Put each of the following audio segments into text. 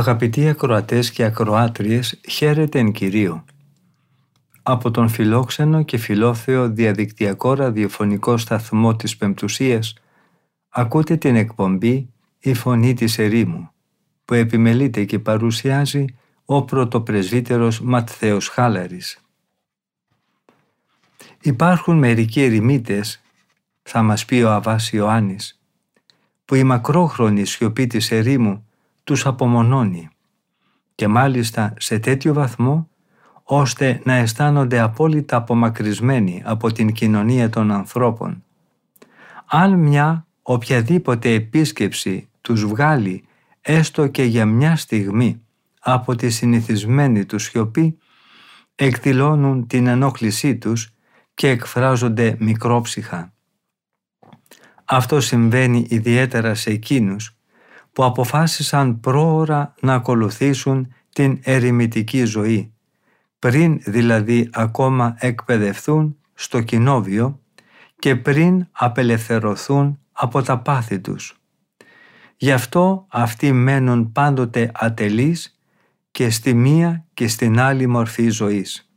Αγαπητοί ακροατές και ακροάτριες, χαίρετε εν Κυρίω. Από τον φιλόξενο και φιλόθεο διαδικτυακό ραδιοφωνικό σταθμό της Πεμπτουσίας ακούτε την εκπομπή «Η Φωνή της Ερήμου» που επιμελείται και παρουσιάζει ο πρωτοπρεσβύτερος Ματθαίος Χάλαρης. Υπάρχουν μερικοί ερημίτες, θα μας πει ο Αβάς Ιωάννης, που η μακρόχρονη σιωπή της ερήμου τους απομονώνει και μάλιστα σε τέτοιο βαθμό ώστε να αισθάνονται απόλυτα απομακρυσμένοι από την κοινωνία των ανθρώπων. Αν μια οποιαδήποτε επίσκεψη τους βγάλει έστω και για μια στιγμή από τη συνηθισμένη του σιωπή, εκδηλώνουν την ενόχλησή τους και εκφράζονται μικρόψυχα. Αυτό συμβαίνει ιδιαίτερα σε εκείνους που αποφάσισαν πρόωρα να ακολουθήσουν την ερημητική ζωή, πριν δηλαδή ακόμα εκπαιδευτούν στο κοινόβιο και πριν απελευθερωθούν από τα πάθη τους. Γι' αυτό αυτοί μένουν πάντοτε ατελείς και στη μία και στην άλλη μορφή ζωής.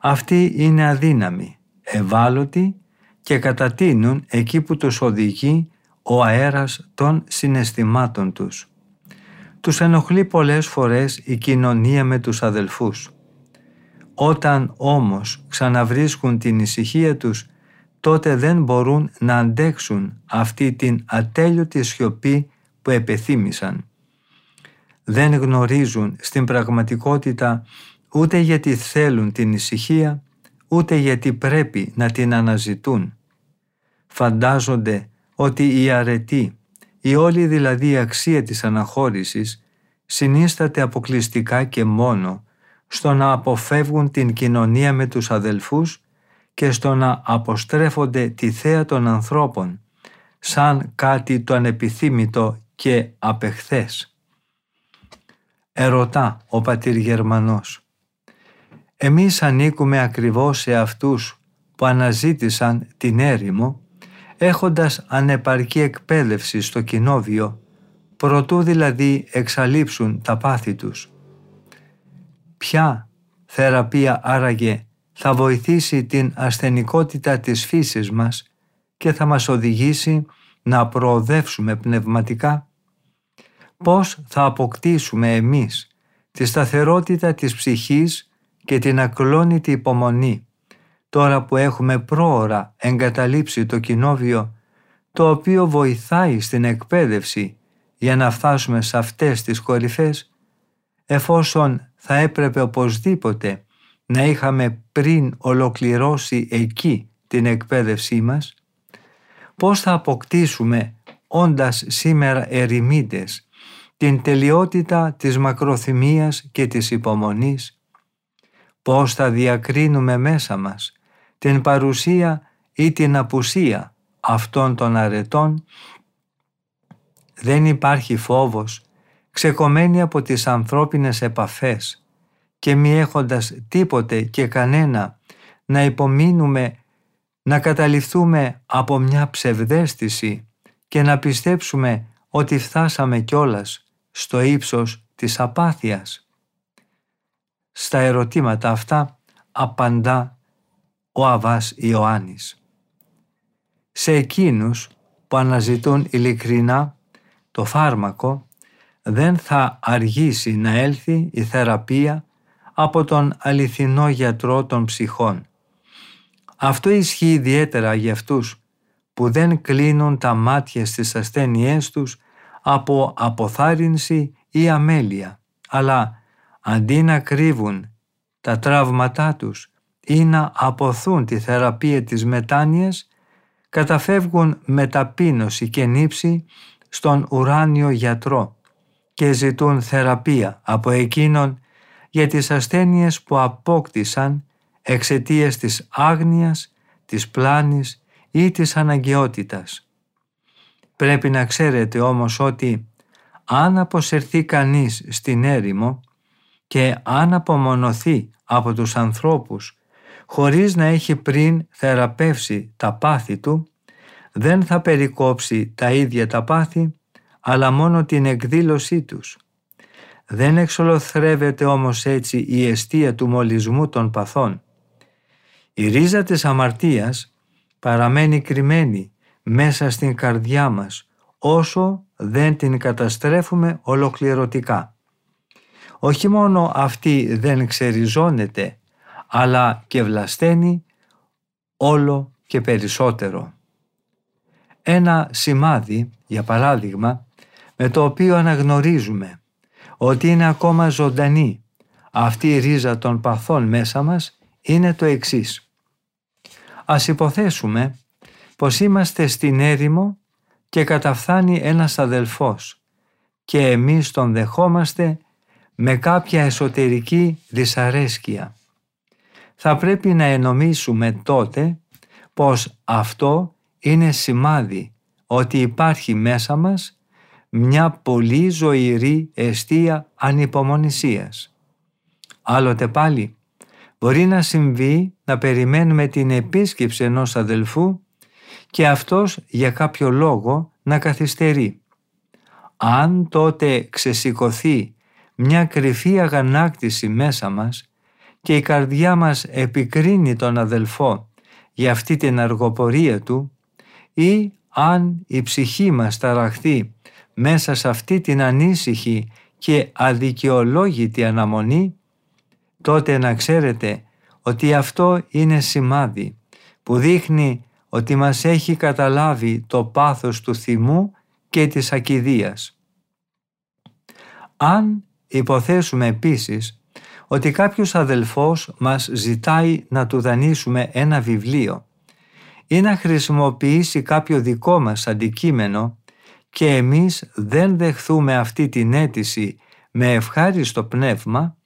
Αυτοί είναι αδύναμοι, ευάλωτοι και κατατείνουν εκεί που τους οδηγεί ο αέρας των συναισθημάτων τους. Τους ενοχλεί πολλές φορές η κοινωνία με τους αδελφούς. Όταν όμως ξαναβρίσκουν την ησυχία τους, τότε δεν μπορούν να αντέξουν αυτή την ατέλειωτη σιωπή που επεθύμησαν. Δεν γνωρίζουν στην πραγματικότητα ούτε γιατί θέλουν την ησυχία, ούτε γιατί πρέπει να την αναζητούν. Φαντάζονται ότι η αρετή, η όλη δηλαδή αξία της αναχώρησης, συνίσταται αποκλειστικά και μόνο στο να αποφεύγουν την κοινωνία με τους αδελφούς και στο να αποστρέφονται τη θέα των ανθρώπων σαν κάτι το ανεπιθύμητο και απεχθές. Ερωτά ο πατήρ Γερμανός. Εμείς ανήκουμε ακριβώς σε αυτούς που αναζήτησαν την έρημο έχοντας ανεπαρκή εκπαίδευση στο κοινόβιο, προτού δηλαδή εξαλείψουν τα πάθη τους. Ποια θεραπεία άραγε θα βοηθήσει την ασθενικότητα της φύσης μας και θα μας οδηγήσει να προοδεύσουμε πνευματικά; Πώς θα αποκτήσουμε εμείς τη σταθερότητα της ψυχής και την ακλόνητη υπομονή; Τώρα που έχουμε πρόωρα εγκαταλείψει το κοινόβιο το οποίο βοηθάει στην εκπαίδευση για να φτάσουμε σε αυτές τις κορυφές εφόσον θα έπρεπε οπωσδήποτε να είχαμε πριν ολοκληρώσει εκεί την εκπαίδευσή μας πώς θα αποκτήσουμε όντας σήμερα ερημίτες την τελειότητα της μακροθυμίας και της υπομονής πώς θα διακρίνουμε μέσα μας την παρουσία ή την απουσία αυτών των αρετών, δεν υπάρχει φόβος ξεκομμένη από τις ανθρώπινες επαφές και μη έχοντας τίποτε και κανένα να υπομείνουμε να καταληφθούμε από μια ψευδέστηση και να πιστέψουμε ότι φτάσαμε κιόλας στο ύψος της απάθειας. Στα ερωτήματα αυτά απαντά ο Αβάς Ιωάννης. Σε εκείνους που αναζητούν ειλικρινά το φάρμακο δεν θα αργήσει να έλθει η θεραπεία από τον αληθινό γιατρό των ψυχών. Αυτό ισχύει ιδιαίτερα για αυτούς που δεν κλείνουν τα μάτια στις ασθένειές τους από αποθάρρυνση ή αμέλεια, αλλά αντί να κρύβουν τα τραύματά τους ή να αποθούν τη θεραπεία της μετάνοιας, καταφεύγουν με ταπείνωση και νύψη στον ουράνιο γιατρό και ζητούν θεραπεία από εκείνον για τις ασθένειες που απόκτησαν εξαιτίας της άγνοιας, της πλάνης ή της αναγκαιότητας. Πρέπει να ξέρετε όμως ότι αν αποσυρθεί κανείς στην έρημο και αν απομονωθεί από τους ανθρώπους χωρίς να έχει πριν θεραπεύσει τα πάθη του, δεν θα περικόψει τα ίδια τα πάθη, αλλά μόνο την εκδήλωσή τους. Δεν εξολοθρεύεται όμως έτσι η αιστεία του μολυσμού των παθών. Η ρίζα της αμαρτίας παραμένει κρυμμένη μέσα στην καρδιά μας όσο δεν την καταστρέφουμε ολοκληρωτικά. Όχι μόνο αυτή δεν ξεριζώνεται αλλά και βλασταίνει όλο και περισσότερο. Ένα σημάδι, για παράδειγμα, με το οποίο αναγνωρίζουμε ότι είναι ακόμα ζωντανή αυτή η ρίζα των παθών μέσα μας είναι το εξής. Ας υποθέσουμε πως είμαστε στην έρημο και καταφθάνει ένας αδελφός και εμείς τον δεχόμαστε με κάποια εσωτερική δυσαρέσκεια. Θα πρέπει να ενομίσουμε τότε πως αυτό είναι σημάδι ότι υπάρχει μέσα μας μια πολύ ζωηρή αιστεία ανυπομονησίας. Άλλοτε πάλι μπορεί να συμβεί να περιμένουμε την επίσκεψη ενός αδελφού και αυτός για κάποιο λόγο να καθυστερεί. Αν τότε ξεσηκωθεί μια κρυφή αγανάκτηση μέσα μας και η καρδιά μας επικρίνει τον αδελφό για αυτή την αργοπορία του ή αν η ψυχή μας ταραχθεί μέσα σε αυτή την ανήσυχη και αδικαιολόγητη αναμονή, τότε να ξέρετε ότι αυτό είναι σημάδι που δείχνει ότι μας έχει καταλάβει το πάθος του θυμού και της ακιδείας. Αν υποθέσουμε επίσης ότι κάποιος αδελφός μας ζητάει να του δανείσουμε ένα βιβλίο ή να χρησιμοποιήσει κάποιο δικό μας αντικείμενο και εμείς δεν δεχθούμε αυτή την αίτηση με ευχάριστο πνεύμα,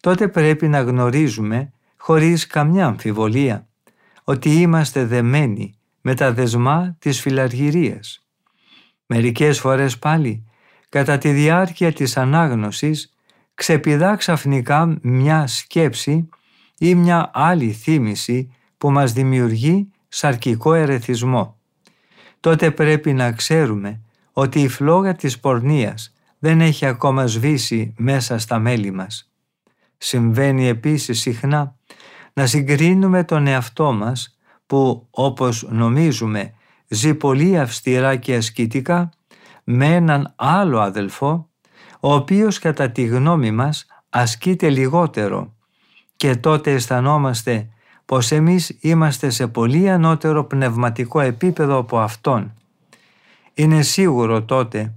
τότε πρέπει να γνωρίζουμε χωρίς καμιά αμφιβολία ότι είμαστε δεμένοι με τα δεσμά της φιλαργυρίας. Μερικές φορές πάλι, κατά τη διάρκεια της ανάγνωσης, ξεπηδά ξαφνικά μια σκέψη ή μια άλλη θύμηση που μας δημιουργεί σαρκικό ερεθισμό. Τότε πρέπει να ξέρουμε ότι η φλόγα της πορνείας δεν έχει ακόμα σβήσει μέσα στα μέλη μας. Συμβαίνει επίσης συχνά να συγκρίνουμε τον εαυτό μας που όπως νομίζουμε ζει πολύ αυστηρά και ασκητικά με έναν άλλο αδελφό ο οποίος κατά τη γνώμη μας ασκείται λιγότερο και τότε αισθανόμαστε πως εμείς είμαστε σε πολύ ανώτερο πνευματικό επίπεδο από Αυτόν. Είναι σίγουρο τότε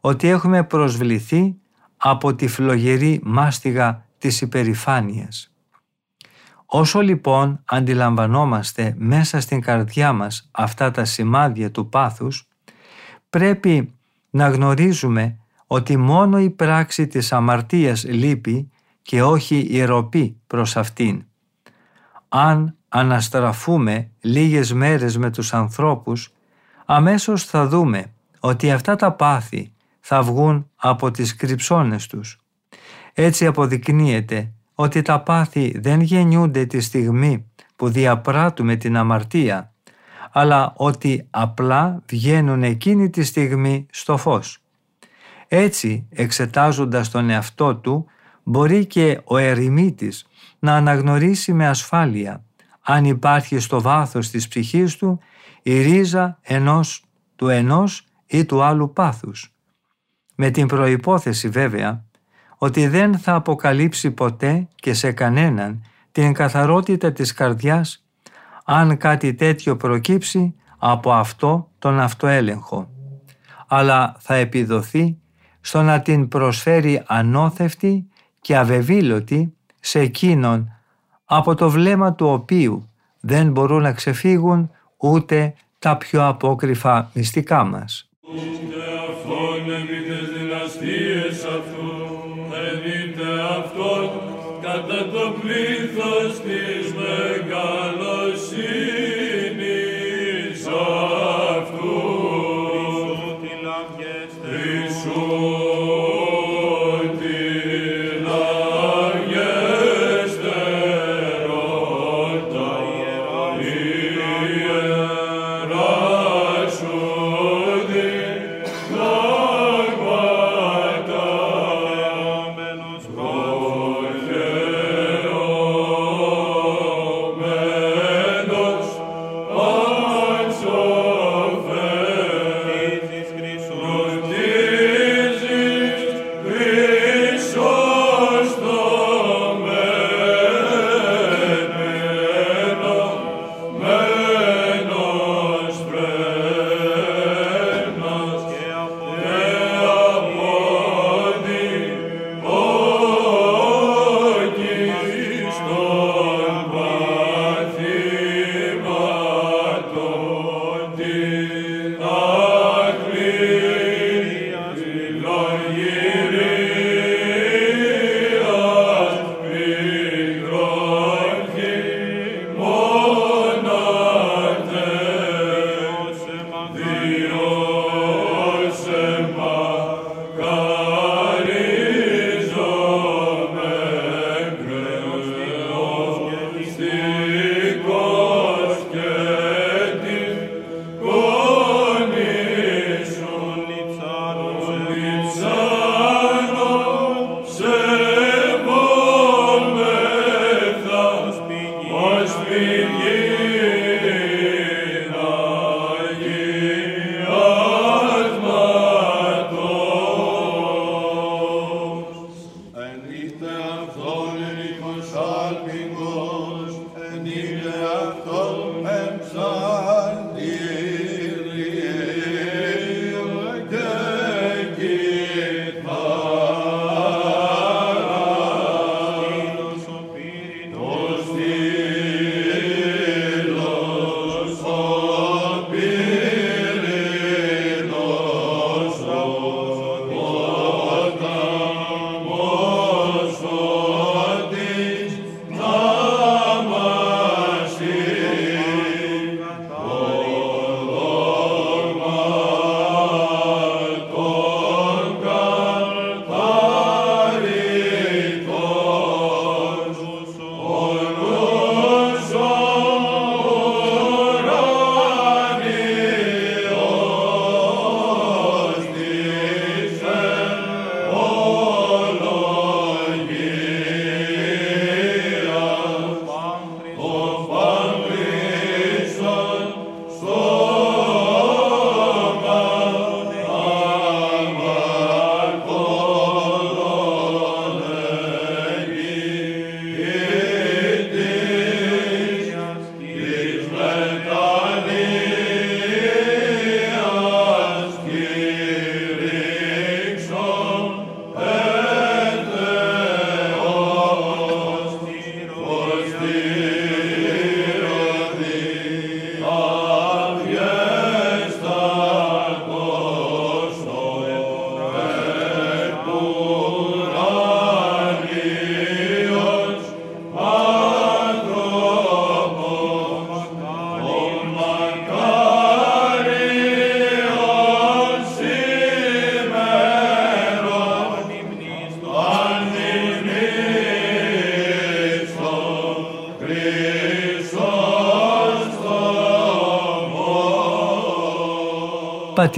ότι έχουμε προσβληθεί από τη φλογερή μάστιγα της υπερηφάνειας. Όσο λοιπόν αντιλαμβανόμαστε μέσα στην καρδιά μας αυτά τα σημάδια του πάθους, πρέπει να γνωρίζουμε ότι μόνο η πράξη της αμαρτίας λείπει και όχι η ροπή προς αυτήν. Αν αναστραφούμε λίγες μέρες με τους ανθρώπους, αμέσως θα δούμε ότι αυτά τα πάθη θα βγουν από τις κρυψώνες τους. Έτσι αποδεικνύεται ότι τα πάθη δεν γεννιούνται τη στιγμή που διαπράττουμε την αμαρτία, αλλά ότι απλά βγαίνουν εκείνη τη στιγμή στο φως. Έτσι, εξετάζοντας τον εαυτό του, μπορεί και ο ερημίτης να αναγνωρίσει με ασφάλεια αν υπάρχει στο βάθος της ψυχής του η ρίζα ενός του ενός ή του άλλου πάθους. Με την προϋπόθεση βέβαια ότι δεν θα αποκαλύψει ποτέ και σε κανέναν την καθαρότητα της καρδιάς αν κάτι τέτοιο προκύψει από αυτό τον αυτοέλεγχο, αλλά θα επιδοθεί στο να την προσφέρει ανώθευτη και αβεβήλωτη σε εκείνον από το βλέμμα του οποίου δεν μπορούν να ξεφύγουν ούτε τα πιο απόκριφα μυστικά μας. αστείες αυτού, ενείτε αυτόν κατά το πλήθος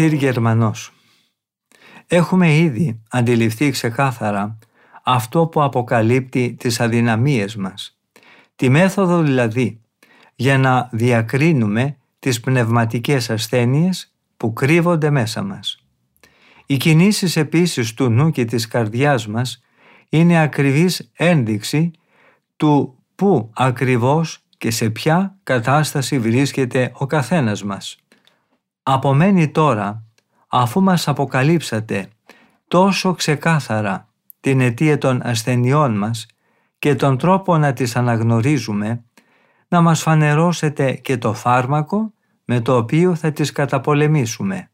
τομός. Πατήρ Γερμανός. Έχουμε ήδη αντιληφθεί ξεκάθαρα αυτό που αποκαλύπτει τις αδυναμίες μας. Τη μέθοδο δηλαδή για να διακρίνουμε τις πνευματικές ασθένειες που κρύβονται μέσα μας. Οι κινήσεις επίσης του νου και της καρδιάς μας είναι ακριβής ένδειξη του πού ακριβώς και σε ποια κατάσταση βρίσκεται ο καθένας μας. Απομένει τώρα, αφού μας αποκαλύψατε τόσο ξεκάθαρα την αιτία των ασθενειών μας και τον τρόπο να τις αναγνωρίζουμε, να μας φανερώσετε και το φάρμακο με το οποίο θα τις καταπολεμήσουμε.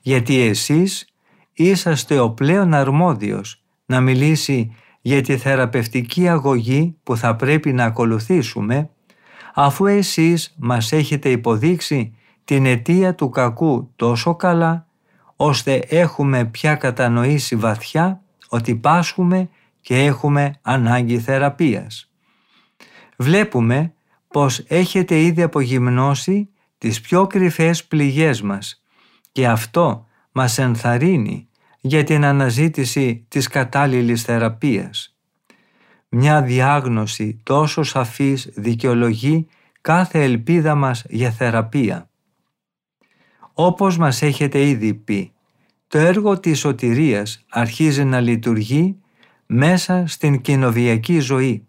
Γιατί εσείς είσαστε ο πλέον αρμόδιος να μιλήσει για τη θεραπευτική αγωγή που θα πρέπει να ακολουθήσουμε αφού εσείς μας έχετε υποδείξει την αιτία του κακού τόσο καλά ώστε έχουμε πια κατανοήσει βαθιά ότι πάσχουμε και έχουμε ανάγκη θεραπείας. Βλέπουμε πως έχετε ήδη απογυμνώσει τις πιο κρυφές πληγές μας και αυτό μας ενθαρρύνει για την αναζήτηση της κατάλληλης θεραπείας. Μια διάγνωση τόσο σαφής δικαιολογεί κάθε ελπίδα μας για θεραπεία. Όπως μας έχετε ήδη πει, το έργο της σωτηρίας αρχίζει να λειτουργεί μέσα στην κοινοβιακή ζωή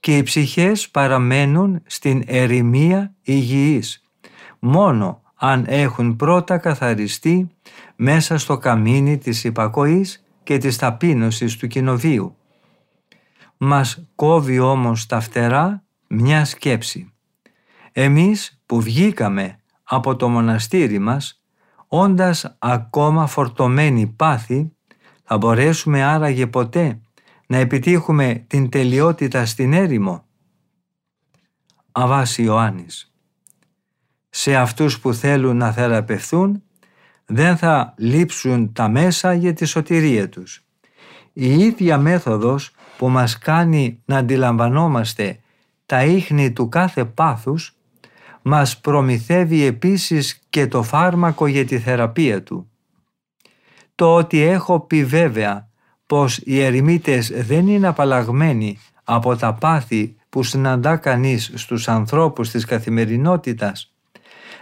και οι ψυχές παραμένουν στην ερημία υγιής, μόνο αν έχουν πρώτα καθαριστεί μέσα στο καμίνι της υπακοής και της ταπείνωσης του κοινοβίου. Μας κόβει όμως τα φτερά μια σκέψη. Εμείς που βγήκαμε από το μοναστήρι μας, όντας ακόμα φορτωμένοι πάθη, θα μπορέσουμε άραγε ποτέ να επιτύχουμε την τελειότητα στην έρημο. Αβάς Ιωάννης Σε αυτούς που θέλουν να θεραπευθούν δεν θα λείψουν τα μέσα για τη σωτηρία τους. Η ίδια μέθοδος που μας κάνει να αντιλαμβανόμαστε τα ίχνη του κάθε πάθους μας προμηθεύει επίσης και το φάρμακο για τη θεραπεία του. Το ότι έχω πει βέβαια πως οι ερημίτες δεν είναι απαλλαγμένοι από τα πάθη που συναντά κανείς στους ανθρώπους της καθημερινότητας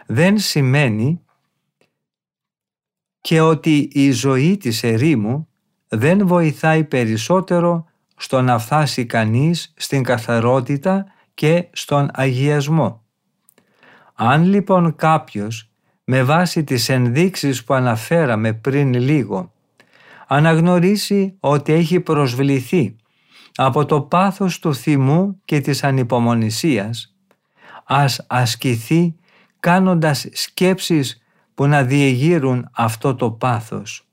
δεν σημαίνει και ότι η ζωή της ερήμου δεν βοηθάει περισσότερο στο να φτάσει κανείς στην καθαρότητα και στον αγιασμό. Αν λοιπόν κάποιος με βάση τις ενδείξεις που αναφέραμε πριν λίγο αναγνωρίσει ότι έχει προσβληθεί από το πάθος του θυμού και της ανυπομονησίας ας ασκηθεί κάνοντας σκέψεις που να διεγείρουν αυτό το πάθος.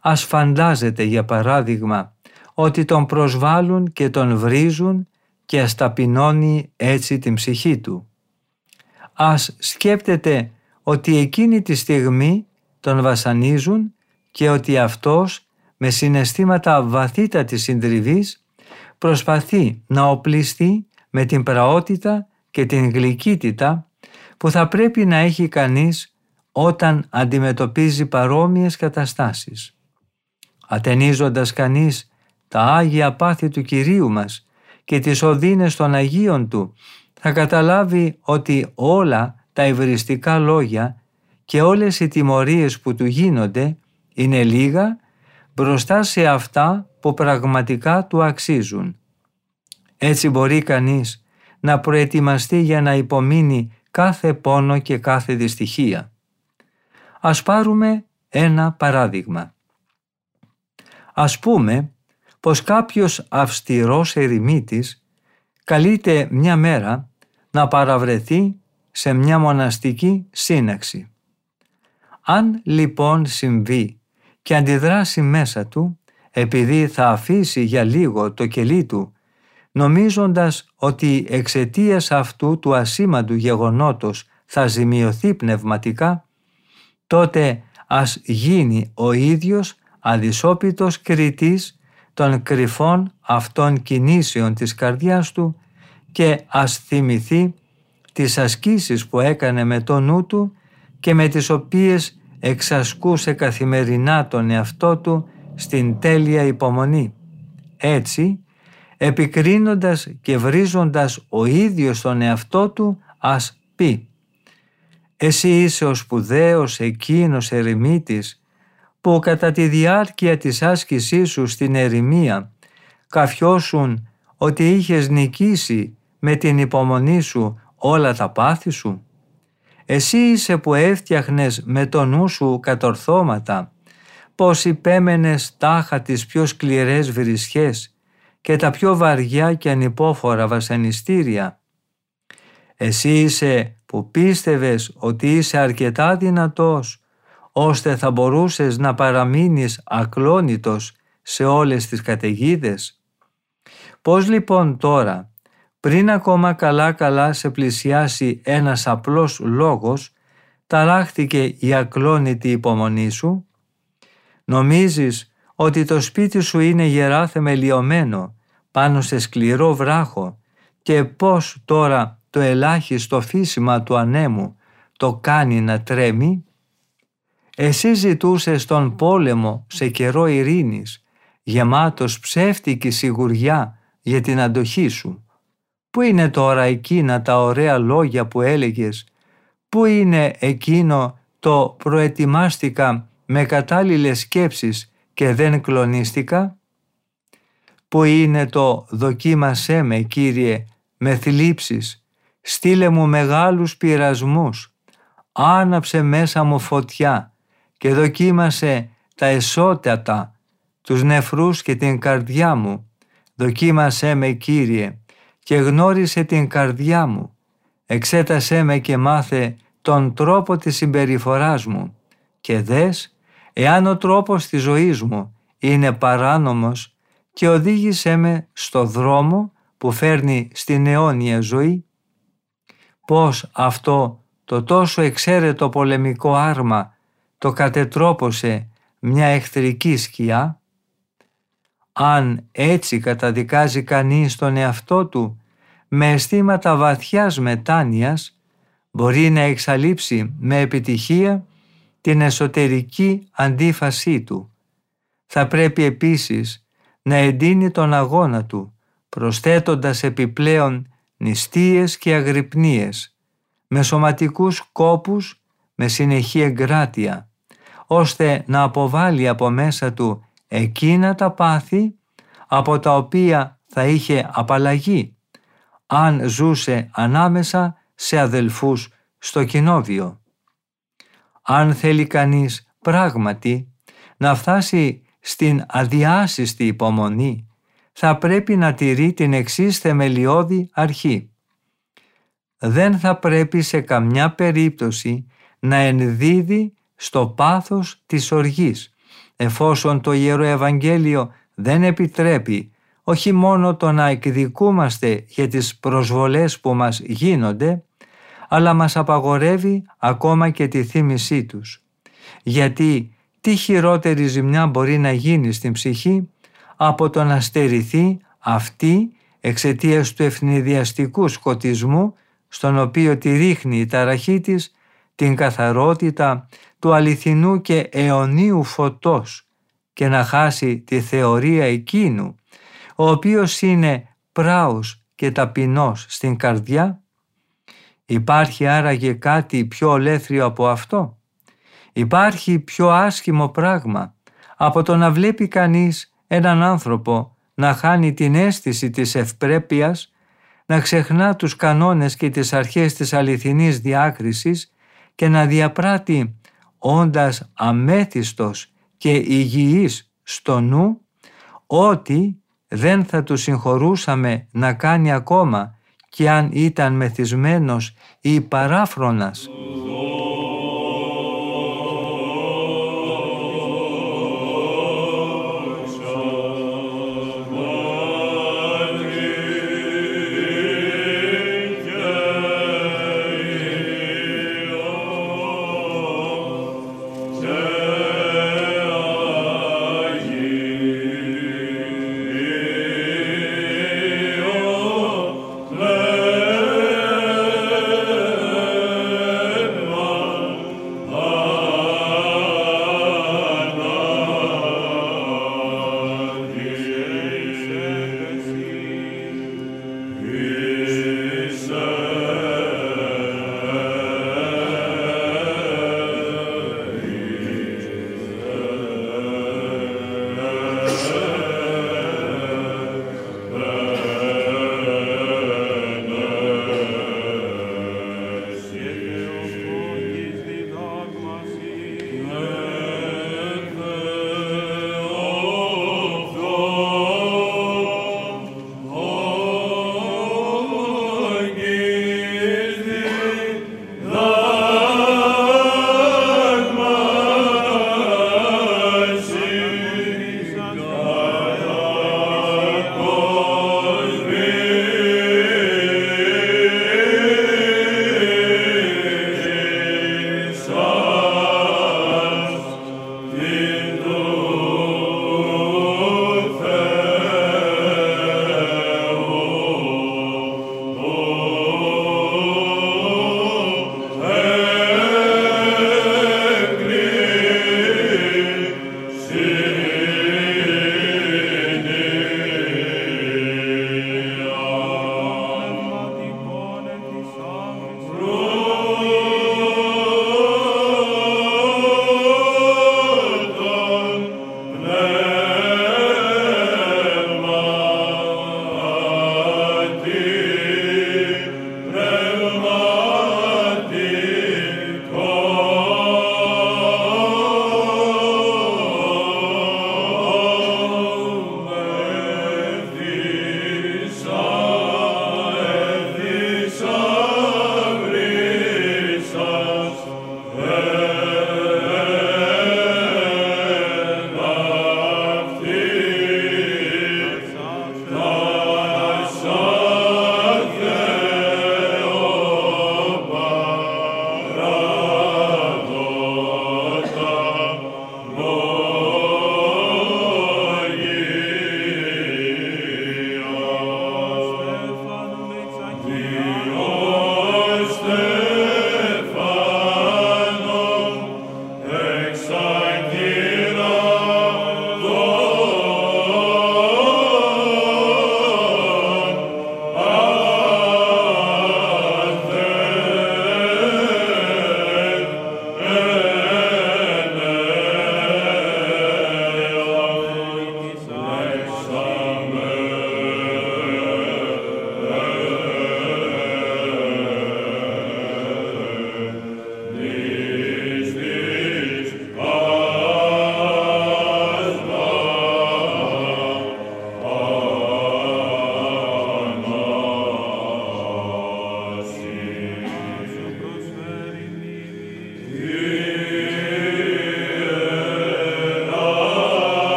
Ας φαντάζεται για παράδειγμα ότι τον προσβάλλουν και τον βρίζουν και ας ταπεινώνει έτσι την ψυχή του. Ας σκέπτεται ότι εκείνη τη στιγμή τον βασανίζουν και ότι αυτός με συναισθήματα βαθύτατης συντριβής προσπαθεί να οπλιστεί με την πραότητα και την γλυκύτητα που θα πρέπει να έχει κανείς όταν αντιμετωπίζει παρόμοιες καταστάσεις. Ατενίζοντας κανείς τα Άγια πάθη του Κυρίου μας και τις οδύνες των Αγίων Του, θα καταλάβει ότι όλα τα υβριστικά λόγια και όλες οι τιμωρίες που του γίνονται είναι λίγα μπροστά σε αυτά που πραγματικά του αξίζουν. Έτσι μπορεί κανείς να προετοιμαστεί για να υπομείνει κάθε πόνο και κάθε δυστυχία. Ας πάρουμε ένα παράδειγμα. Ας πούμε πως κάποιος αυστηρός ερημίτης καλείται μια μέρα να παραβρεθεί σε μια μοναστική σύναξη. Αν λοιπόν συμβεί και αντιδράσει μέσα του, επειδή θα αφήσει για λίγο το κελί του, νομίζοντας ότι εξαιτίας αυτού του ασήμαντου γεγονότος θα ζημιωθεί πνευματικά, τότε ας γίνει ο ίδιος αδυσόπιτος κριτής των κρυφών αυτών κινήσεων της καρδιάς του και ας θυμηθεί τις ασκήσεις που έκανε με το νου του και με τις οποίες εξασκούσε καθημερινά τον εαυτό του στην τέλεια υπομονή. Έτσι, επικρίνοντας και βρίζοντας ο ίδιος τον εαυτό του, ας πει «Εσύ είσαι ο σπουδαίος εκείνος ερημίτης που κατά τη διάρκεια της άσκησής σου στην ερημία καφιώσουν ότι είχες νικήσει με την υπομονή σου όλα τα πάθη σου. Εσύ είσαι που έφτιαχνες με το νου σου κατορθώματα, πως υπέμενες τάχα τις πιο σκληρές βρισχές και τα πιο βαριά και ανυπόφορα βασανιστήρια. Εσύ είσαι που πίστευες ότι είσαι αρκετά δυνατός, ώστε θα μπορούσες να παραμείνεις ακλόνητος σε όλες τις καταιγίδες. Πώς λοιπόν τώρα, πριν ακόμα καλά-καλά σε πλησιάσει ένας απλός λόγος, ταράχτηκε η ακλόνητη υπομονή σου. Νομίζεις ότι το σπίτι σου είναι γερά θεμελιωμένο πάνω σε σκληρό βράχο και πώς τώρα το ελάχιστο φύσιμα του ανέμου το κάνει να τρέμει; Εσύ ζητούσες τον πόλεμο σε καιρό ειρήνης, γεμάτος ψεύτικη σιγουριά για την αντοχή σου. Πού είναι τώρα εκείνα τα ωραία λόγια που έλεγες, πού είναι εκείνο το προετοιμάστηκα με κατάλληλες σκέψεις και δεν κλονίστηκα; Πού είναι το δοκίμασέ με Κύριε με θλίψεις, στείλε μου μεγάλους πειρασμούς, άναψε μέσα μου φωτιά και δοκίμασε τα εσώτατα, τους νεφρούς και την καρδιά μου. Δοκίμασέ με Κύριε και γνώρισε την καρδιά μου. Εξέτασέ με και μάθε τον τρόπο της συμπεριφοράς μου και δες εάν ο τρόπος της ζωής μου είναι παράνομος και οδήγησέ με στο δρόμο που φέρνει στην αιώνια ζωή. Πώς αυτό το τόσο εξαίρετο πολεμικό άρμα το κατετρόπωσε μια εχθρική σκιά; Αν έτσι καταδικάζει κανείς τον εαυτό του με αισθήματα βαθιάς μετάνοιας, μπορεί να εξαλείψει με επιτυχία την εσωτερική αντίφασή του. Θα πρέπει επίσης να εντείνει τον αγώνα του, προσθέτοντας επιπλέον νηστείες και αγρυπνίες, με σωματικούς κόπους, με συνεχή εγκράτεια, ώστε να αποβάλει από μέσα του εκείνα τα πάθη από τα οποία θα είχε απαλλαγή, αν ζούσε ανάμεσα σε αδελφούς στο κοινόβιο. Αν θέλει κανείς πράγματι να φτάσει στην αδιάσυστη υπομονή, θα πρέπει να τηρεί την εξής θεμελιώδη αρχή. Δεν θα πρέπει σε καμιά περίπτωση να ενδίδει στο πάθος της οργής, εφόσον το Ιερό Ευαγγέλιο δεν επιτρέπει όχι μόνο το να εκδικούμαστε για τις προσβολές που μας γίνονται, αλλά μας απαγορεύει ακόμα και τη θύμησή τους. Γιατί τι χειρότερη ζημιά μπορεί να γίνει στην ψυχή από το να στερηθεί αυτή εξαιτίας του ευνηδιαστικού σκοτισμού στον οποίο τη ρίχνει η ταραχή της την καθαρότητα του αληθινού και αιωνίου φωτός και να χάσει τη θεωρία εκείνου ο οποίος είναι πράος και ταπεινός στην καρδιά; Υπάρχει άραγε κάτι πιο ολέθριο από αυτό; Υπάρχει πιο άσχημο πράγμα από το να βλέπει κανείς έναν άνθρωπο να χάνει την αίσθηση της ευπρέπειας, να ξεχνά τους κανόνες και τις αρχές της αληθινής διάκρισης και να διαπράττει όντας αμέθιστος και υγιής στο νου, ότι δεν θα του συγχωρούσαμε να κάνει ακόμα και αν ήταν μεθυσμένος ή παράφρονας.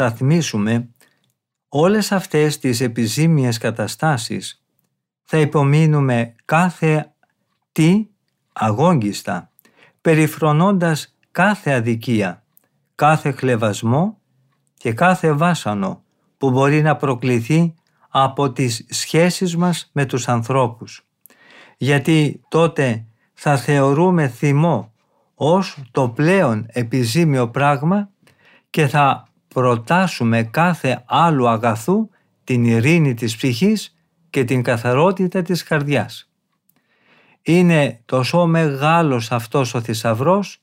Σταθμίσουμε όλες αυτές τις επιζήμιες καταστάσεις θα υπομείνουμε κάθε τι αγόγγιστα, περιφρονώντας κάθε αδικία, κάθε χλεβασμό και κάθε βάσανο που μπορεί να προκληθεί από τις σχέσεις μας με τους ανθρώπους. Γιατί τότε θα θεωρούμε θυμό ως το πλέον επιζήμιο πράγμα και θα προτάσουμε κάθε άλλου αγαθού την ειρήνη της ψυχής και την καθαρότητα της καρδιάς. Είναι τόσο μεγάλος αυτός ο θησαυρός,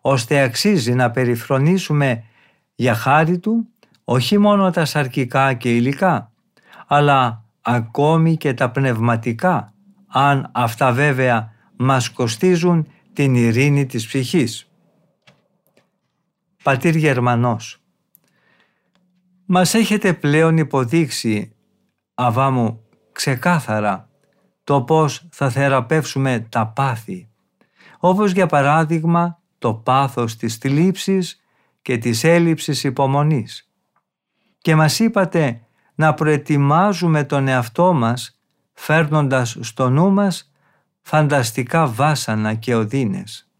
ώστε αξίζει να περιφρονήσουμε για χάρη του όχι μόνο τα σαρκικά και υλικά, αλλά ακόμη και τα πνευματικά, αν αυτά βέβαια μας κοστίζουν την ειρήνη της ψυχής. Πατήρ Γερμανός Μας έχετε πλέον υποδείξει, αβά μου, ξεκάθαρα το πώς θα θεραπεύσουμε τα πάθη, όπως για παράδειγμα το πάθος της θλίψης και της έλλειψης υπομονής. Και μας είπατε να προετοιμάζουμε τον εαυτό μας φέρνοντας στο νου μας φανταστικά βάσανα και οδύνες.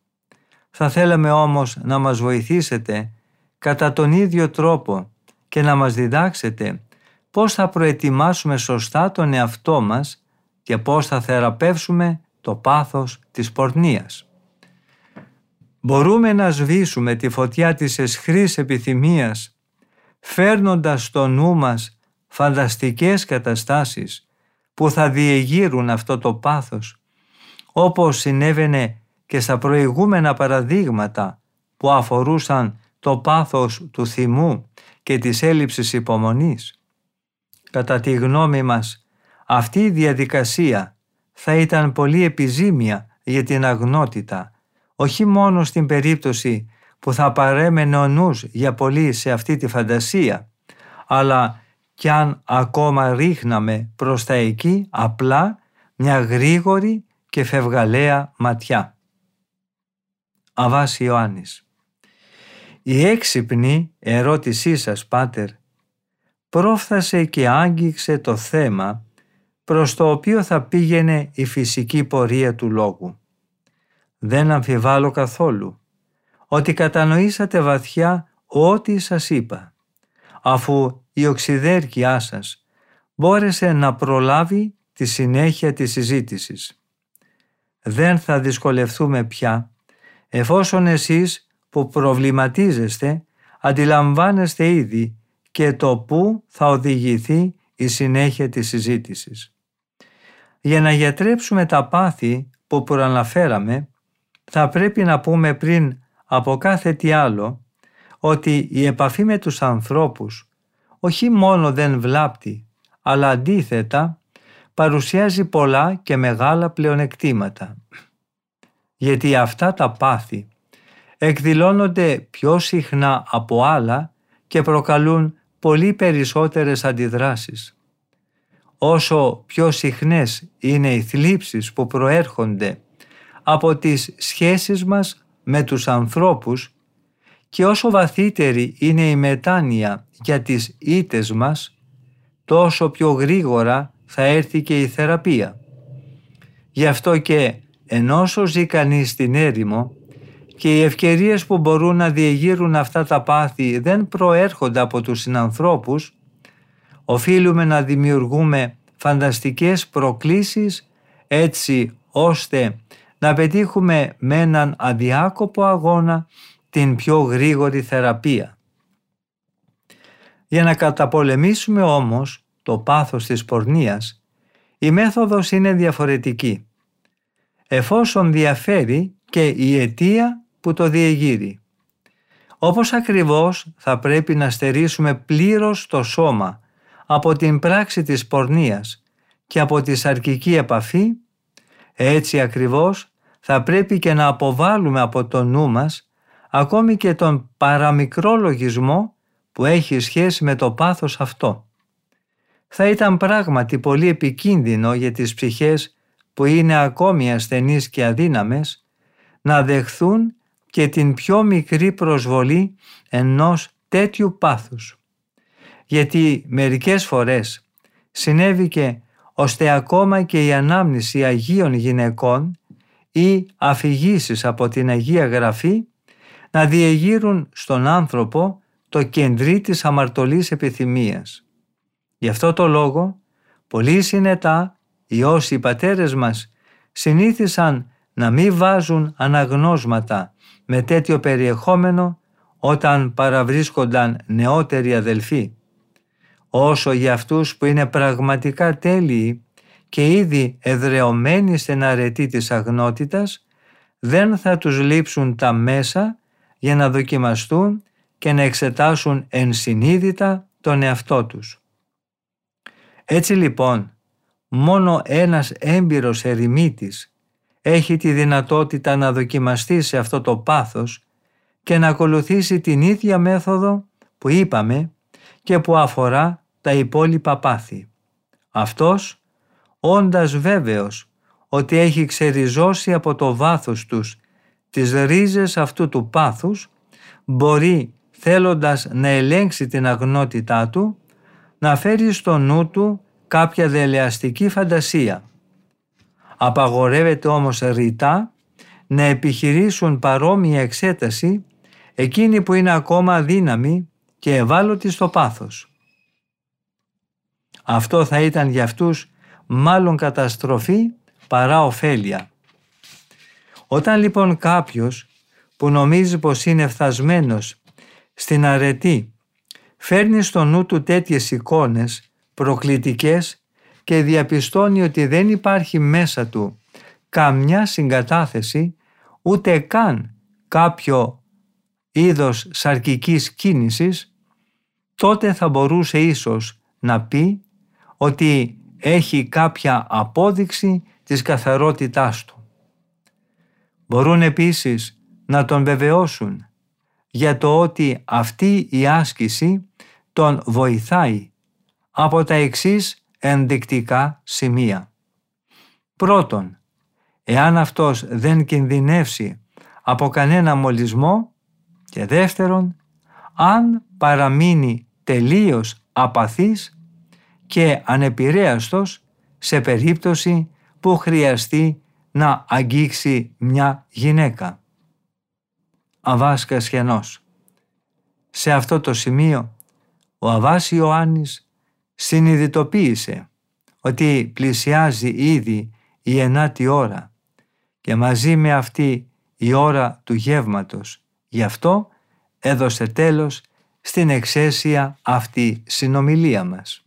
Θα θέλαμε όμως να μας βοηθήσετε κατά τον ίδιο τρόπο και να μας διδάξετε πώς θα προετοιμάσουμε σωστά τον εαυτό μας και πώς θα θεραπεύσουμε το πάθος της πορνείας. Μπορούμε να σβήσουμε τη φωτιά της εσχρής επιθυμίας φέρνοντας στο νου μας φανταστικές καταστάσεις που θα διεγείρουν αυτό το πάθος όπως συνέβαινε και στα προηγούμενα παραδείγματα που αφορούσαν το πάθος του θυμού και της έλλειψης υπομονής. Κατά τη γνώμη μας, αυτή η διαδικασία θα ήταν πολύ επιζήμια για την αγνότητα, όχι μόνο στην περίπτωση που θα παρέμενε ο νους για πολύ σε αυτή τη φαντασία, αλλά κι αν ακόμα ρίχναμε προς τα εκεί απλά μια γρήγορη και φευγαλαία ματιά. Αβάς Ιωάννης Η έξυπνη ερώτησή σας, Πάτερ, πρόφθασε και άγγιξε το θέμα προς το οποίο θα πήγαινε η φυσική πορεία του λόγου. Δεν αμφιβάλλω καθόλου ότι κατανοήσατε βαθιά ό,τι σας είπα, αφού η οξυδέρκειά σας μπόρεσε να προλάβει τη συνέχεια της συζήτησης. Δεν θα δυσκολευτούμε πια, εφόσον εσείς που προβληματίζεστε αντιλαμβάνεστε ήδη και το πού θα οδηγηθεί η συνέχεια της συζήτησης. Για να γιατρέψουμε τα πάθη που προαναφέραμε, θα πρέπει να πούμε πριν από κάθε τι άλλο ότι η επαφή με τους ανθρώπους όχι μόνο δεν βλάπτει, αλλά αντίθετα παρουσιάζει πολλά και μεγάλα πλεονεκτήματα. Γιατί αυτά τα πάθη εκδηλώνονται πιο συχνά από άλλα και προκαλούν πολύ περισσότερες αντιδράσεις. Όσο πιο συχνές είναι οι θλίψεις που προέρχονται από τις σχέσεις μας με τους ανθρώπους και όσο βαθύτερη είναι η μετάνοια για τις ήτες μας, τόσο πιο γρήγορα θα έρθει και η θεραπεία. Γι' αυτό και ενώ ζει κανείς στην έρημο και οι ευκαιρίες που μπορούν να διεγείρουν αυτά τα πάθη δεν προέρχονται από τους συνανθρώπους, οφείλουμε να δημιουργούμε φανταστικές προκλήσεις έτσι ώστε να πετύχουμε με έναν αδιάκοπο αγώνα την πιο γρήγορη θεραπεία. Για να καταπολεμήσουμε όμως το πάθος της πορνείας, η μέθοδος είναι διαφορετική, εφόσον διαφέρει και η αιτία που το διεγείρει. Όπως ακριβώς θα πρέπει να στερήσουμε πλήρως το σώμα από την πράξη της πορνείας και από τη σαρκική επαφή, έτσι ακριβώς θα πρέπει και να αποβάλουμε από το νου μας ακόμη και τον παραμικρό λογισμό που έχει σχέση με το πάθος αυτό. Θα ήταν πράγματι πολύ επικίνδυνο για τις ψυχές που είναι ακόμη ασθενείς και αδύναμες να δεχθούν και την πιο μικρή προσβολή ενός τέτοιου πάθους. Γιατί μερικές φορές συνέβηκε ώστε ακόμα και η ανάμνηση Αγίων γυναικών ή αφηγήσεις από την Αγία Γραφή να διεγείρουν στον άνθρωπο το κεντρί της αμαρτωλής επιθυμίας. Γι' αυτό το λόγο, πολύ συνετά οι όσοι πατέρες μας συνήθισαν να μην βάζουν αναγνώσματα με τέτοιο περιεχόμενο όταν παραβρίσκονταν νεότεροι αδελφοί. Όσο για αυτούς που είναι πραγματικά τέλειοι και ήδη εδρεωμένοι στην αρετή της αγνότητας, δεν θα τους λείψουν τα μέσα για να δοκιμαστούν και να εξετάσουν ενσυνείδητα τον εαυτό τους. Έτσι λοιπόν, μόνο ένας έμπειρος ερημίτης έχει τη δυνατότητα να δοκιμαστεί σε αυτό το πάθος και να ακολουθήσει την ίδια μέθοδο που είπαμε και που αφορά τα υπόλοιπα πάθη. Αυτός, όντας βέβαιος ότι έχει ξεριζώσει από το βάθος τους τις ρίζες αυτού του πάθους, μπορεί θέλοντας να ελέγξει την αγνότητά του, να φέρει στο νου του κάποια δελεαστική φαντασία. Απαγορεύεται όμως ρητά να επιχειρήσουν παρόμοια εξέταση εκείνοι που είναι ακόμα αδύναμοι και ευάλωτοι στο πάθος. Αυτό θα ήταν για αυτούς μάλλον καταστροφή παρά ωφέλεια. Όταν λοιπόν κάποιος που νομίζει πως είναι φθασμένος στην αρετή φέρνει στο νου του τέτοιες εικόνες προκλητικές και διαπιστώνει ότι δεν υπάρχει μέσα του καμιά συγκατάθεση ούτε καν κάποιο είδος σαρκικής κίνησης, τότε θα μπορούσε ίσως να πει ότι έχει κάποια απόδειξη της καθαρότητάς του. Μπορούν επίσης να τον βεβαιώσουν για το ότι αυτή η άσκηση τον βοηθάει από τα εξής ενδεικτικά σημεία. Πρώτον, εάν αυτός δεν κινδυνεύσει από κανένα μολυσμό και δεύτερον, αν παραμείνει τελείως απαθής και ανεπηρέαστος σε περίπτωση που χρειαστεί να αγγίξει μια γυναίκα. Αβάς Κασιανός Σε αυτό το σημείο ο Αβάς Ιωάννης συνειδητοποίησε ότι πλησιάζει ήδη η ενάτη ώρα και μαζί με αυτή η ώρα του γεύματος. Γι' αυτό έδωσε τέλος στην εξαίσια αυτή συνομιλία μας.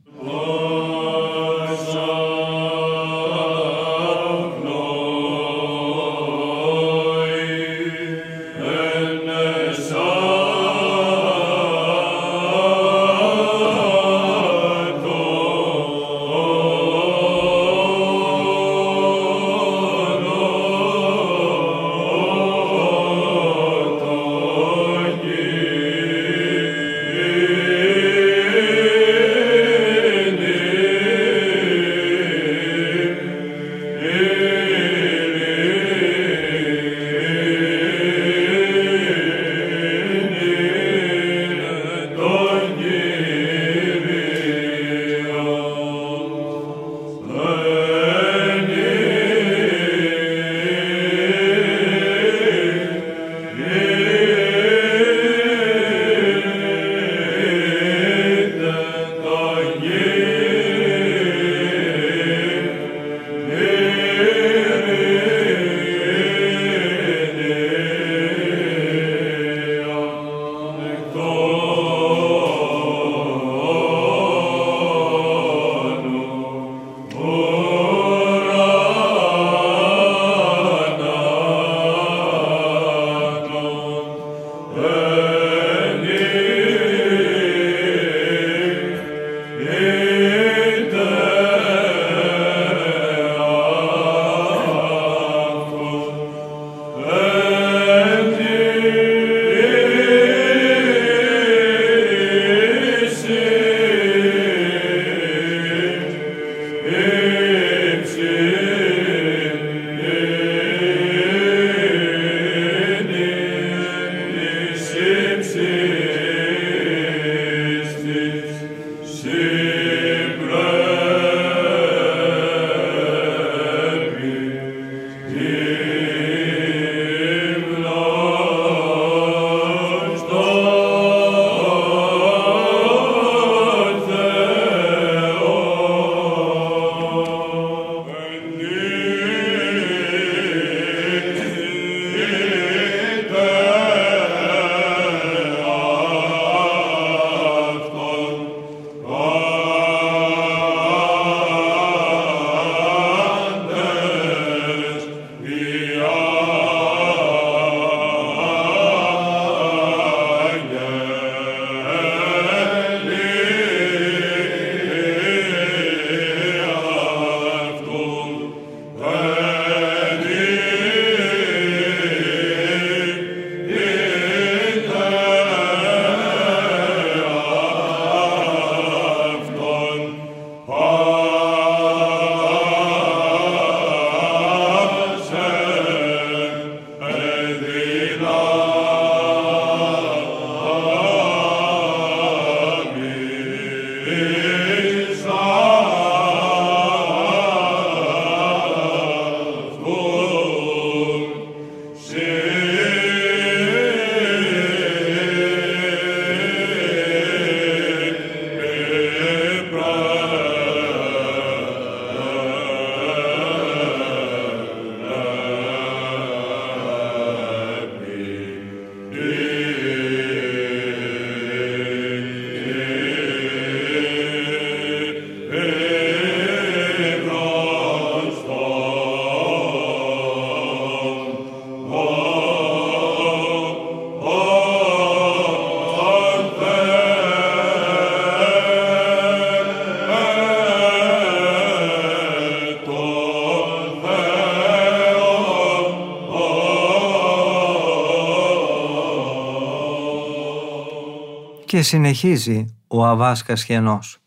Και συνεχίζει ο Αβάς Κασχενός.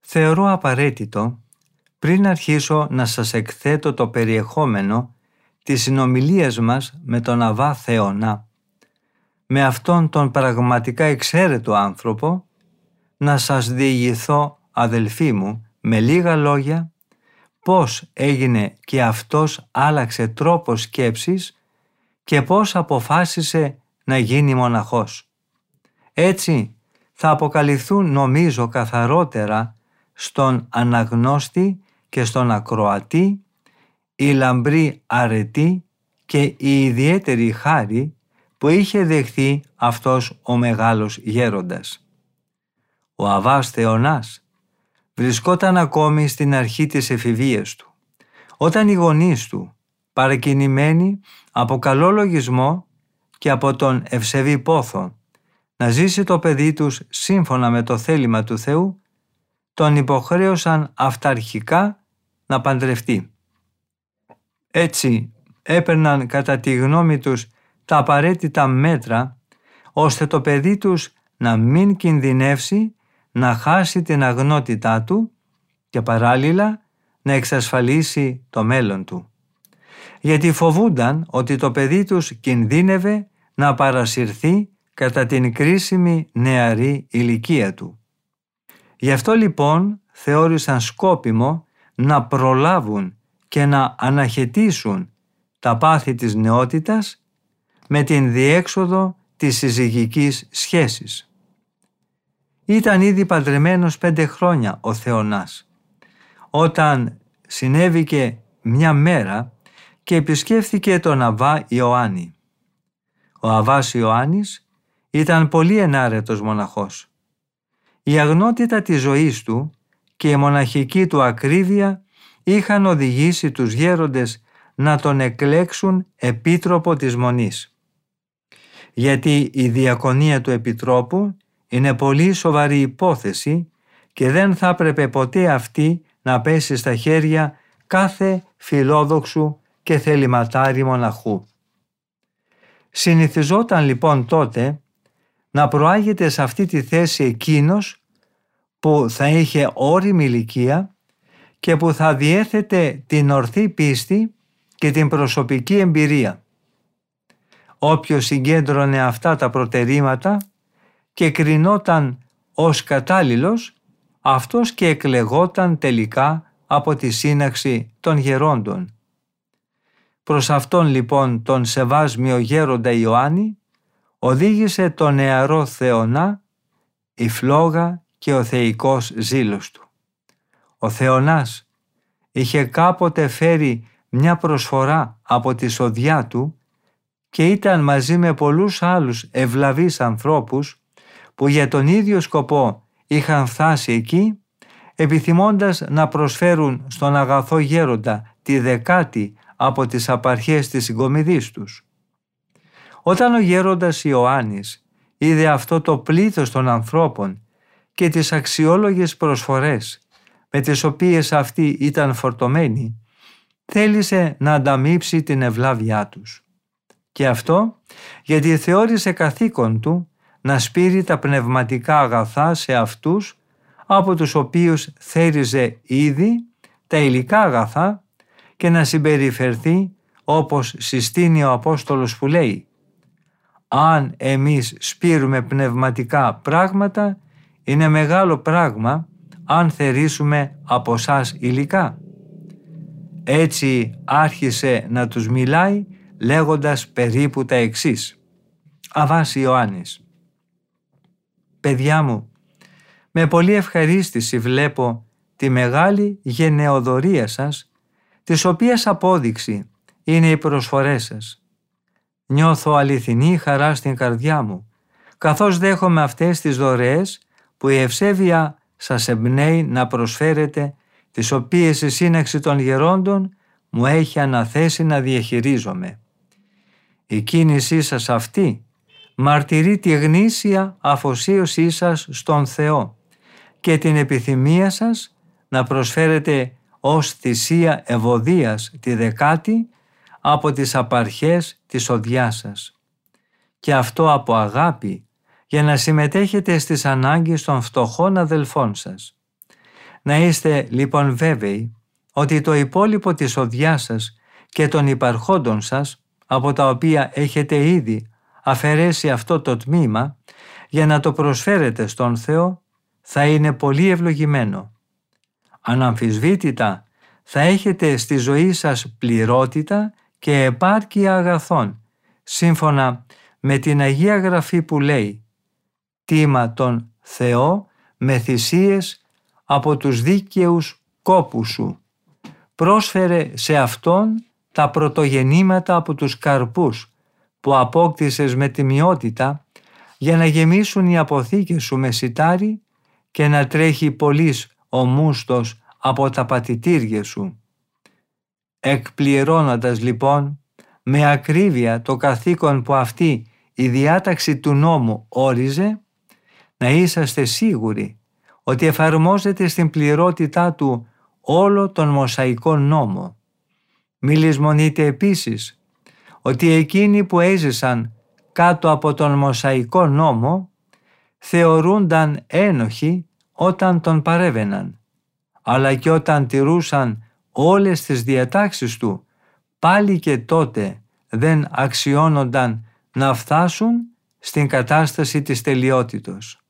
Θεωρώ απαραίτητο πριν αρχίσω να σας εκθέτω το περιεχόμενο της συνομιλίας μας με τον Αβά Θεονά, με αυτόν τον πραγματικά εξαίρετο άνθρωπο, να σας διηγηθώ, αδελφοί μου, με λίγα λόγια, πώς έγινε και αυτός άλλαξε τρόπος σκέψης και πώς αποφάσισε να γίνει μοναχός. Έτσι θα αποκαλυφθούν νομίζω καθαρότερα στον αναγνώστη και στον ακροατή η λαμπρή αρετή και η ιδιαίτερη χάρη που είχε δεχθεί αυτός ο μεγάλος γέροντας. Ο Αβάς Θεονάς βρισκόταν ακόμη στην αρχή της εφηβείας του, όταν οι γονείς του, παρακινημένοι από καλό λογισμό και από τον ευσεβή πόθο, να ζήσει το παιδί τους σύμφωνα με το θέλημα του Θεού, τον υποχρέωσαν αυταρχικά να παντρευτεί. Έτσι έπαιρναν κατά τη γνώμη τους τα απαραίτητα μέτρα ώστε το παιδί τους να μην κινδυνεύσει να χάσει την αγνότητά του και παράλληλα να εξασφαλίσει το μέλλον του. Γιατί φοβούνταν ότι το παιδί τους κινδύνευε να παρασυρθεί κατά την κρίσιμη νεαρή ηλικία του. Γι' αυτό λοιπόν θεώρησαν σκόπιμο να προλάβουν και να αναχαιτήσουν τα πάθη της νεότητας με την διέξοδο της συζυγικής σχέσης. Ήταν ήδη παντρεμένος πέντε χρόνια ο Θεονάς, όταν συνέβηκε μια μέρα και επισκέφθηκε τον Αβά Ιωάννη. Ο Αβάς Ιωάννης ήταν πολύ ενάρετος μοναχός. Η αγνότητα της ζωής του και η μοναχική του ακρίβεια είχαν οδηγήσει τους γέροντες να τον εκλέξουν επίτροπο της Μονής. Γιατί η διακονία του επιτρόπου είναι πολύ σοβαρή υπόθεση και δεν θα έπρεπε ποτέ αυτή να πέσει στα χέρια κάθε φιλόδοξου και θεληματάρι μοναχού. Συνηθιζόταν λοιπόν τότε να προάγεται σε αυτή τη θέση εκείνος που θα είχε όριμη ηλικία και που θα διέθετε την ορθή πίστη και την προσωπική εμπειρία. Όποιος συγκέντρωνε αυτά τα προτερήματα και κρινόταν ως κατάλληλος, αυτός και εκλεγόταν τελικά από τη σύναξη των γερόντων. Προς αυτόν λοιπόν τον σεβάσμιο γέροντα Ιωάννη οδήγησε τον νεαρό Θεονά η φλόγα και ο θεϊκός ζήλος του. Ο Θεονάς είχε κάποτε φέρει μια προσφορά από τη σοδιά του και ήταν μαζί με πολλούς άλλους ευλαβείς ανθρώπους που για τον ίδιο σκοπό είχαν φτάσει εκεί επιθυμώντας να προσφέρουν στον αγαθό γέροντα τη δεκάτη από τις απαρχές της συγκομιδής τους. Όταν ο γέροντας Ιωάννης είδε αυτό το πλήθος των ανθρώπων και τις αξιόλογες προσφορές με τις οποίες αυτοί ήταν φορτωμένοι, θέλησε να ανταμείψει την ευλάβειά τους. Και αυτό γιατί θεώρησε καθήκον του να σπείρει τα πνευματικά αγαθά σε αυτούς από τους οποίους θέριζε ήδη τα υλικά αγαθά και να συμπεριφερθεί όπως συστήνει ο Απόστολος που λέει «Αν εμείς σπείρουμε πνευματικά πράγματα, είναι μεγάλο πράγμα αν θερήσουμε από σας υλικά». Έτσι άρχισε να τους μιλάει λέγοντας περίπου τα εξής. Αβάς Ιωάννης. Παιδιά μου, με πολύ ευχαρίστηση βλέπω τη μεγάλη γενεοδορία σας, της οποίας απόδειξη είναι οι προσφορές σας. Νιώθω αληθινή χαρά στην καρδιά μου, καθώς δέχομαι αυτές τις δωρεές που η ευσέβεια σας εμπνέει να προσφέρετε, τις οποίες η σύναξη των γερόντων μου έχει αναθέσει να διαχειρίζομαι. Η κίνησή σας αυτή μαρτυρεί τη γνήσια αφοσίωσή σας στον Θεό και την επιθυμία σας να προσφέρετε ως θυσία ευωδίας τη δεκάτη από τις απαρχές της οδειάς σας. Και αυτό από αγάπη για να συμμετέχετε στις ανάγκες των φτωχών αδελφών σας. Να είστε λοιπόν βέβαιοι ότι το υπόλοιπο της οδειάς σας και των υπαρχόντων σας, από τα οποία έχετε ήδη αφαιρέσει αυτό το τμήμα, για να το προσφέρετε στον Θεό, θα είναι πολύ ευλογημένο. Αναμφισβήτητα θα έχετε στη ζωή σας πληρότητα και επάρκεια αγαθών, σύμφωνα με την Αγία Γραφή που λέει «Τίμα τον Θεό με θυσίες από τους δίκαιους κόπους σου. Πρόσφερε σε Αυτόν τα πρωτογενήματα από τους καρπούς που απόκτησες με τιμιότητα για να γεμίσουν οι αποθήκες σου με σιτάρι και να τρέχει πολύς ο μούστος από τα πατητήρια σου. Εκπληρώνοντας λοιπόν με ακρίβεια το καθήκον που αυτή η διάταξη του νόμου όριζε, να είσαστε σίγουροι ότι εφαρμόζεται στην πληρότητά του όλο τον Μωσαϊκό νόμο. Μη λησμονείτε επίσης ότι εκείνοι που έζησαν κάτω από τον Μωσαϊκό νόμο θεωρούνταν ένοχοι όταν τον παρέβαιναν, αλλά και όταν τηρούσαν όλες τις διατάξεις του, πάλι και τότε δεν αξιώνονταν να φτάσουν στην κατάσταση της τελειότητος.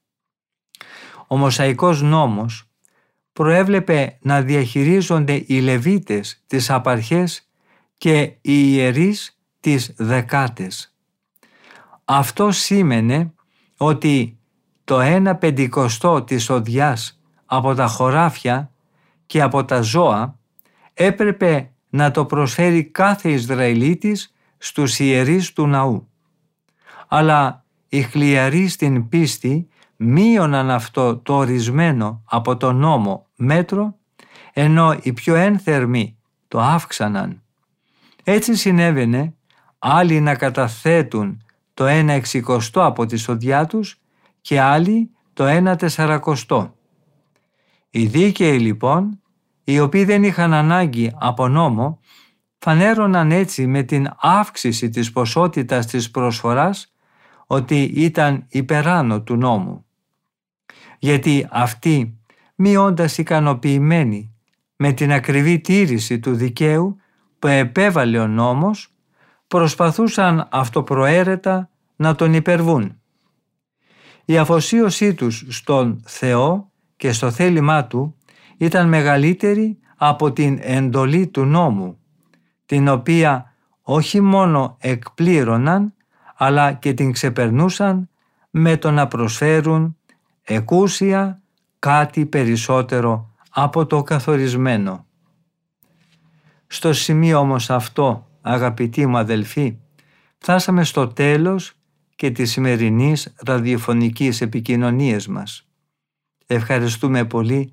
Ο Μωσαϊκός νόμος προέβλεπε να διαχειρίζονται οι Λεβίτες τις απαρχές και οι ιερείς τις δεκάτες. Αυτό σήμαινε ότι το ένα πεντηκοστό της οδιάς από τα χωράφια και από τα ζώα έπρεπε να το προσφέρει κάθε Ισραηλίτης στους ιερείς του ναού. Αλλά οι χλιαροί στην πίστη μείωναν αυτό το ορισμένο από τον νόμο μέτρο, ενώ οι πιο ένθερμοι το αύξαναν. Έτσι συνέβαινε άλλοι να καταθέτουν το ένα εξικοστό από τη σοδιά τους και άλλοι το ένα τεσσαρακοστό. Οι δίκαιοι λοιπόν, οι οποίοι δεν είχαν ανάγκη από νόμο, φανέρωναν έτσι με την αύξηση της ποσότητας της προσφοράς ότι ήταν υπεράνω του νόμου. Γιατί αυτοί, μειώντας ικανοποιημένοι με την ακριβή τήρηση του δικαίου που επέβαλε ο νόμος, προσπαθούσαν αυτοπροαίρετα να τον υπερβούν. Η αφοσίωσή τους στον Θεό και στο θέλημά Του ήταν μεγαλύτερη από την εντολή του νόμου, την οποία όχι μόνο εκπλήρωναν, αλλά και την ξεπερνούσαν με το να προσφέρουν εκούσια κάτι περισσότερο από το καθορισμένο. Στο σημείο όμως αυτό, αγαπητοί μου αδελφοί, φτάσαμε στο τέλος και της σημερινής ραδιοφωνικής επικοινωνίας μας. Ευχαριστούμε πολύ